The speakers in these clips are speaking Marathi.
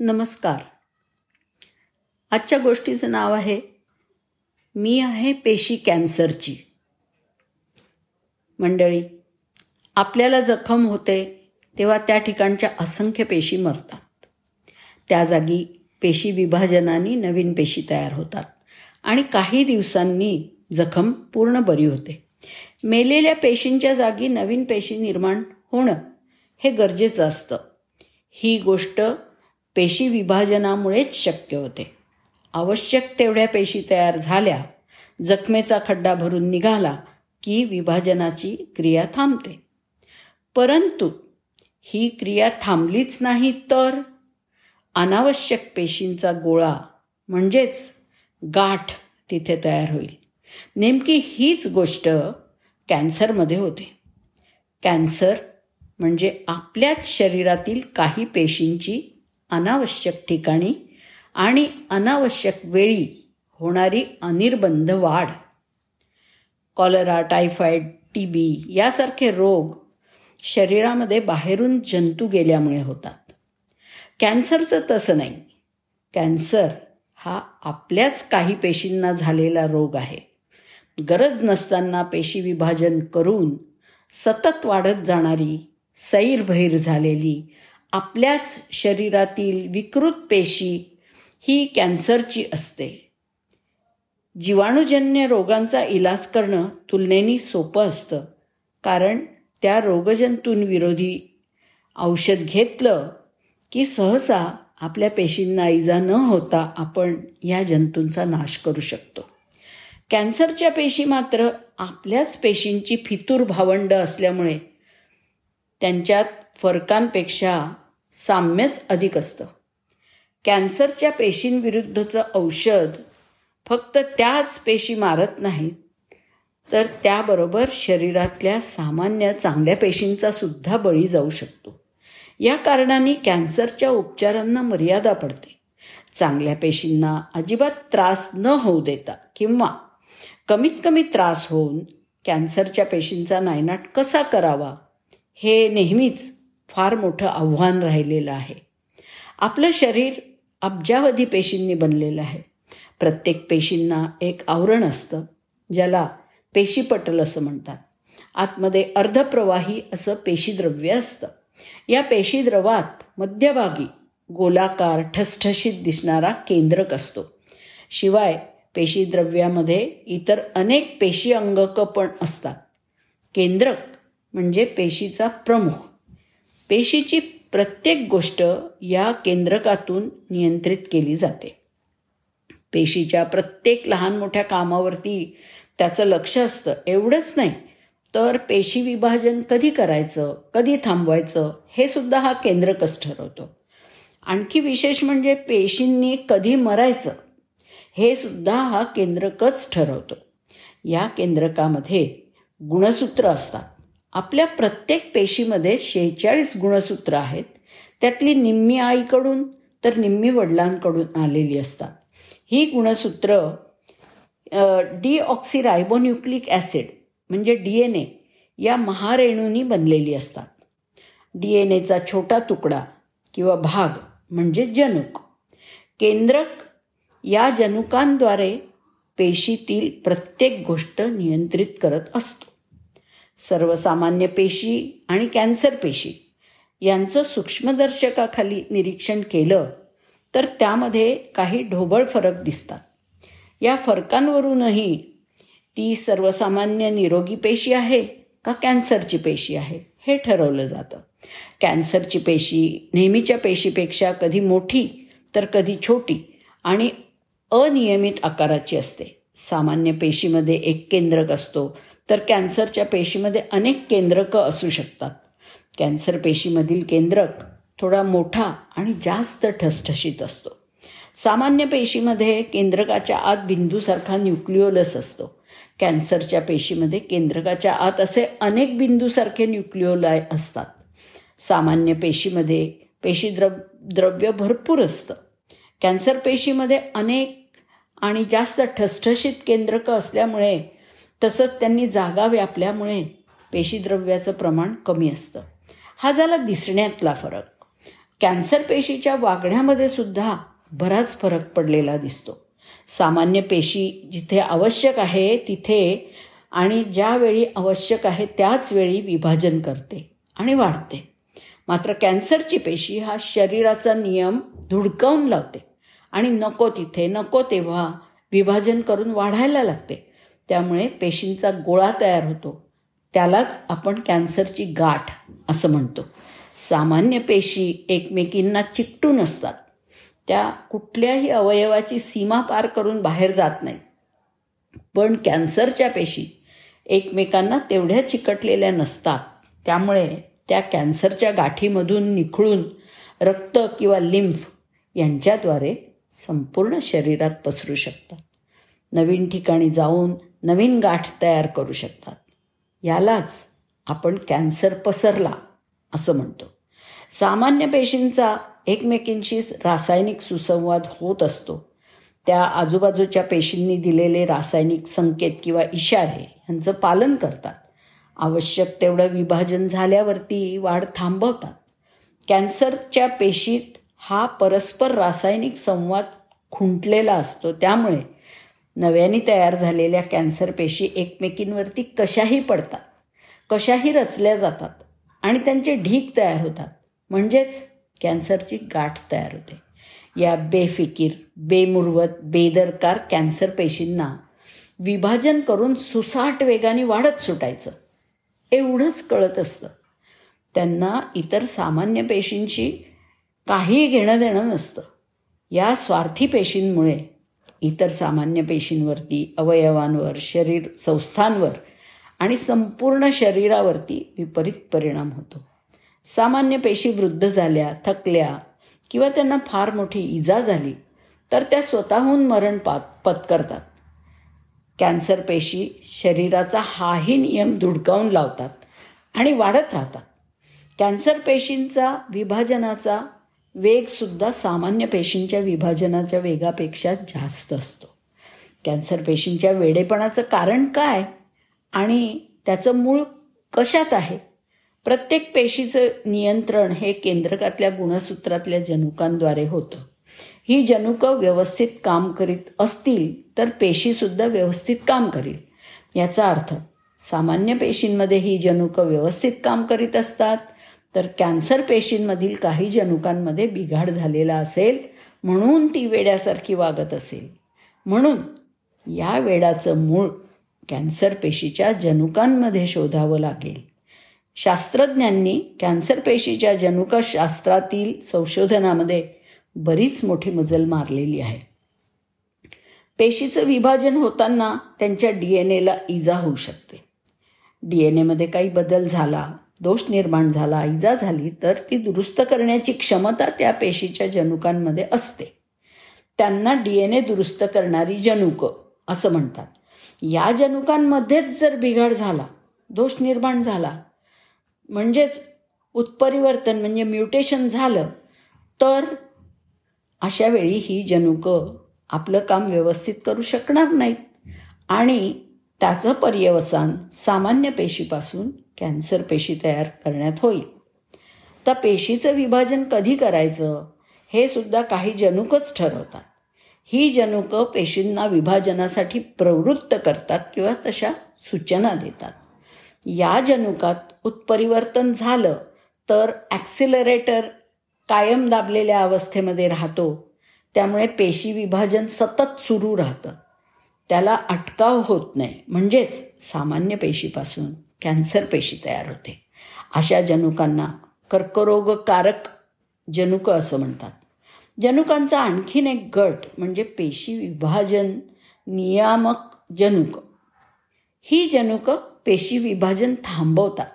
नमस्कार. आजच्या गोष्टीचं नाव आहे मी आहे पेशी कॅन्सरची. मंडळी आपल्याला जखम होते तेव्हा त्या ठिकाणच्या असंख्य पेशी मरतात. त्या जागी पेशी विभाजनाने नवीन पेशी तयार होतात आणि काही दिवसांनी जखम पूर्ण बरी होते. मेलेल्या पेशींच्या जागी नवीन पेशी निर्माण होणं हे गरजेचं असतं. ही गोष्ट पेशी विभाजनामुळेच शक्य होते. आवश्यक तेवढ्या पेशी तयार झाल्या जखमेचा खड्डा भरून निघाला की विभाजनाची क्रिया थांबते. परंतु ही क्रिया थांबलीच नाही तर अनावश्यक पेशींचा गोळा म्हणजेच गाठ तिथे तयार होईल. नेमकी हीच गोष्ट कॅन्सरमध्ये होते. कॅन्सर म्हणजे आपल्याच शरीरातील काही पेशींची अनावश्यक ठिकाणी आणि अनावश्यक वेळी होणारी अनिर्बंध वाढ. कॉलरा टायफॉइड टी बी यासारखे रोग शरीरामध्ये बाहेरून जंतू गेल्यामुळे होतात. कॅन्सरचं तसं नाही. कॅन्सर हा आपल्याच काही पेशींना झालेला रोग आहे. गरज नसताना पेशी विभाजन करून सतत वाढत जाणारी सैरभैर झालेली आपल्याच शरीरातील विकृत पेशी ही कॅन्सरची असते. जीवाणूजन्य रोगांचा इलाज करणं तुलनेनी सोपं असतं. कारण त्या रोगजंतूंविरोधी औषध घेतलं की सहसा आपल्या पेशींना इजा न होता आपण या जंतूंचा नाश करू शकतो. कॅन्सरच्या पेशी मात्र आपल्याच पेशींची फितूर भावंड असल्यामुळे त्यांच्यात फरकांपेक्षा साम्यच अधिक असतं. कॅन्सरच्या पेशींविरुद्धचं औषध फक्त त्याच पेशी मारत नाहीत तर त्याबरोबर शरीरातल्या सामान्य चांगल्या पेशींचा सुद्धा बळी जाऊ शकतो. या कारणाने कॅन्सरच्या उपचारांना मर्यादा पडते. चांगल्या पेशींना अजिबात त्रास न होऊ देता किंवा कमीत कमी त्रास होऊन कॅन्सरच्या पेशींचा नायनाट कसा करावा हे नेहमीच फार मोठं आव्हान राहिलेलं आहे. आपलं शरीर अब्जावधी पेशींनी बनलेलं आहे. प्रत्येक पेशींना एक आवरण असतं ज्याला पेशीपटल असं म्हणतात. आतमध्ये अर्धप्रवाही असं पेशीद्रव्य असतं. या पेशीद्रवात मध्यभागी गोलाकार ठसठशीत दिसणारा केंद्रक असतो. शिवाय पेशीद्रव्यामध्ये इतर अनेक पेशी अंगक पण असतात. केंद्रक म्हणजे पेशीचा प्रमुख. पेशीची प्रत्येक गोष्ट या केंद्रकातून नियंत्रित केली जाते. पेशीच्या प्रत्येक लहान मोठ्या कामावरती त्याचं लक्ष असतं. एवढंच नाही तर पेशी विभाजन कधी करायचं कधी थांबवायचं हे सुद्धा हा केंद्रकच ठरवतो. आणखी विशेष म्हणजे पेशींनी कधी मरायचं हे सुद्धा हा केंद्रकच ठरवतो. या केंद्रकामध्ये गुणसूत्र असतात. आपल्या प्रत्येक पेशीमध्ये शेहेचाळीस गुणसूत्र आहेत. त्यातली निम्मी आईकडून तर निम्मी वडिलांकडून आलेली असतात. ही गुणसूत्र डीऑक्सिरायबोन्युक्लिक ॲसिड म्हणजे डी एन ए या महारेणूंनी बनलेली असतात. डी एन एचा छोटा तुकडा किंवा भाग म्हणजे जनुक. केंद्रक या जनुकांद्वारे पेशीतील प्रत्येक गोष्ट नियंत्रित करत असतो. सर्वसामान्य पेशी आणि कॅन्सर पेशी यांचं सूक्ष्मदर्शकाखाली निरीक्षण केलं तर त्यामध्ये काही ढोबळ फरक दिसतात. या फरकांवरूनही ती सर्वसामान्य निरोगी पेशी आहे का कॅन्सरची पेशी आहे हे ठरवलं जातं. कॅन्सरची पेशी नेहमीच्या पेशीपेक्षा कधी मोठी तर कधी छोटी आणि अनियमित आकाराची असते. सामान्य पेशीमध्ये एक केंद्रक असतो तर कॅन्सरच्या पेशीमध्ये अनेक केंद्रकं असू शकतात. कॅन्सर पेशीमधील केंद्रक थोडा मोठा आणि जास्त ठसठशीत असतो. सामान्य पेशीमध्ये केंद्रकाच्या आत बिंदूसारखा न्यूक्लिओलस असतो. कॅन्सरच्या पेशीमध्ये केंद्रकाच्या आत असे अनेक बिंदूसारखे न्यूक्लिओलाय असतात. सामान्य पेशीमध्ये पेशी द्रव द्रव्य भरपूर असतं. कॅन्सर पेशीमध्ये अनेक आणि जास्त ठसठशीत केंद्रकं असल्यामुळे तसंच त्यांनी जागा व्यापल्यामुळे पेशीद्रव्याचं प्रमाण कमी असतं. हा झाला दिसण्यातला फरक. कॅन्सर पेशीच्या वागण्यामध्ये सुद्धा बराच फरक पडलेला दिसतो. सामान्य पेशी जिथे आवश्यक आहे तिथे आणि ज्यावेळी आवश्यक आहे त्याच वेळी विभाजन करते आणि वाढते. मात्र कॅन्सरची पेशी हा शरीराचा नियम धुडकावून लावते आणि नको तिथे नको तेव्हा विभाजन करून वाढायला लागते. त्यामुळे पेशींचा गोळा तयार होतो. त्यालाच आपण कॅन्सरची गाठ असं म्हणतो. सामान्य पेशी एकमेकींना चिकटून असतात त्या कुठल्याही अवयवाची सीमा पार करून बाहेर जात नाही पण कॅन्सरच्या पेशी एकमेकांना तेवढ्या चिकटलेल्या नसतात. त्यामुळे त्या कॅन्सरच्या गाठीमधून निखळून रक्त किंवा लिम्फ यांच्याद्वारे संपूर्ण शरीरात पसरू शकतात. नवीन ठिकाणी जाऊन नवीन गाठ तयार करू शकतात. यालाच आपण कॅन्सर पसरला असं म्हणतो. सामान्य पेशींचा एकमेकींशी रासायनिक सुसंवाद होत असतो. त्या आजूबाजूच्या पेशींनी दिलेले रासायनिक संकेत किंवा इशारे यांचं पालन करतात. आवश्यक तेवढं विभाजन झाल्यावरती वाढ थांबवतात. कॅन्सरच्या पेशीत हा परस्पर रासायनिक संवाद खुंटलेला असतो. त्यामुळे नव्याने तयार झालेल्या कॅन्सर पेशी एकमेकींवरती कशाही पडतात कशाही रचल्या जातात आणि त्यांचे ढीक तयार होतात. म्हणजेच कॅन्सरची गाठ तयार होते. या बेफिकीर बेमुरवत बेदरकार कॅन्सर पेशींना विभाजन करून सुसाट वेगाने वाढत सुटायचं. एवढंच कळत असतं. त्यांना इतर सामान्य पेशींशी काही घेणं देणं नसतं. या स्वार्थी पेशींमुळे इतर सामान्य पेशींवरती अवयवांवर शरीर संस्थांवर आणि संपूर्ण शरीरावरती विपरीत परिणाम होतो. सामान्य पेशी वृद्ध झाल्या थकल्या किंवा त्यांना फार मोठी इजा झाली तर त्या स्वतःहून मरण पात पत्करतात. कॅन्सर पेशी शरीराचा हाही नियम धुडकावून लावतात आणि वाढत राहतात. कॅन्सर पेशींचा विभाजनाचा वेगसुद्धा सामान्य पेशींच्या विभाजनाच्या वेगापेक्षा जास्त असतो. कॅन्सर पेशींच्या वेडेपणाचं कारण काय आणि त्याचं मूळ कशात आहे? प्रत्येक पेशीचं नियंत्रण हे केंद्रकातल्या गुणसूत्रातल्या जनुकांद्वारे होतं. ही जनुकं व्यवस्थित काम करीत असतील तर पेशीसुद्धा व्यवस्थित काम करील. याचा अर्थ सामान्य पेशींमध्ये ही जनुकं व्यवस्थित काम करीत असतात तर कॅन्सर पेशींमधील काही जनुकांमध्ये बिघाड झालेला असेल म्हणून ती वेड्यासारखी वागत असेल. म्हणून या वेडाचं मूळ कॅन्सर पेशीच्या जनुकांमध्ये शोधावं लागेल. शास्त्रज्ञांनी कॅन्सर पेशीच्या जनुकशास्त्रातील संशोधनामध्ये बरीच मोठी मजल मारलेली आहे. पेशीचं विभाजन होताना त्यांच्या डी एन एला इजा होऊ शकते. डी एन एमध्ये काही बदल झाला दोष निर्माण झाला इजा झाली तर ती दुरुस्त करण्याची क्षमता त्या पेशीच्या जनुकांमध्ये असते. त्यांना डी एन ए दुरुस्त करणारी जनुकं असं म्हणतात. या जनुकांमध्येच जर बिघाड झाला दोष निर्माण झाला म्हणजेच उत्परिवर्तन म्हणजे म्युटेशन झालं तर अशा वेळी ही जनुकं आपलं काम व्यवस्थित करू शकणार नाहीत. आणि त्याचं पर्यवसान सामान्य पेशीपासून कॅन्सर पेशी तयार करण्यात होईल. तर पेशीचं विभाजन कधी करायचं हे सुद्धा काही जनुकच ठरवतात. ही जनुकं पेशींना विभाजनासाठी प्रवृत्त करतात किंवा तशा सूचना देतात. या जनुकात उत्परिवर्तन झालं तर ॲक्सिलरेटर कायम दाबलेल्या अवस्थेमध्ये राहतो. त्यामुळे पेशी विभाजन सतत सुरू राहतं. त्याला अटकाव होत नाही. म्हणजेच सामान्य पेशीपासून. कॅन्सर पेशी तयार होते. अशा जनुकांना कर्करोगकारक जनुक असं म्हणतात. जनुकांचा आणखीन एक गट म्हणजे पेशी विभाजन नियामक जनुक. ही जनुकं पेशी विभाजन थांबवतात.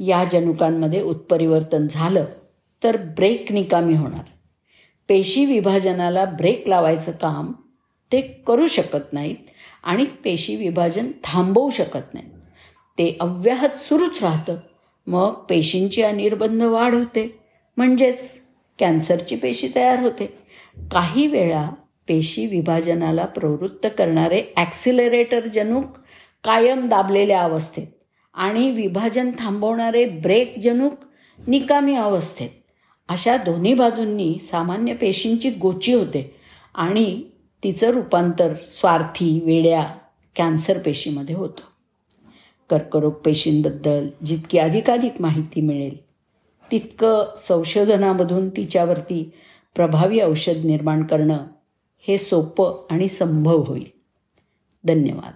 या जनुकांमध्ये उत्परिवर्तन झालं तर ब्रेक निकामी होणार. पेशी विभाजनाला ब्रेक लावायचं काम ते करू शकत नाहीत आणि पेशी विभाजन थांबवू शकत नाहीत. ते अव्याहत सुरूच राहतं. मग पेशींची अनिर्बंध वाढ होते. म्हणजेच कॅन्सरची पेशी तयार होते. काही वेळा पेशी विभाजनाला प्रवृत्त करणारे ॲक्सिलरेटर जनुक कायम दाबलेल्या अवस्थेत आणि विभाजन थांबवणारे ब्रेक जनुक निकामी अवस्थेत. अशा दोन्ही बाजूंनी सामान्य पेशींची गोची होते आणि तिचं रूपांतर स्वार्थी वेड्या कॅन्सर पेशीमध्ये होतं. कर्करोग पेशींबद्दल जितकी अधिकाधिक माहिती मिळेल तितकं संशोधनामधून तिच्यावरती प्रभावी औषध निर्माण करणं हे सोपं आणि संभव होईल. धन्यवाद.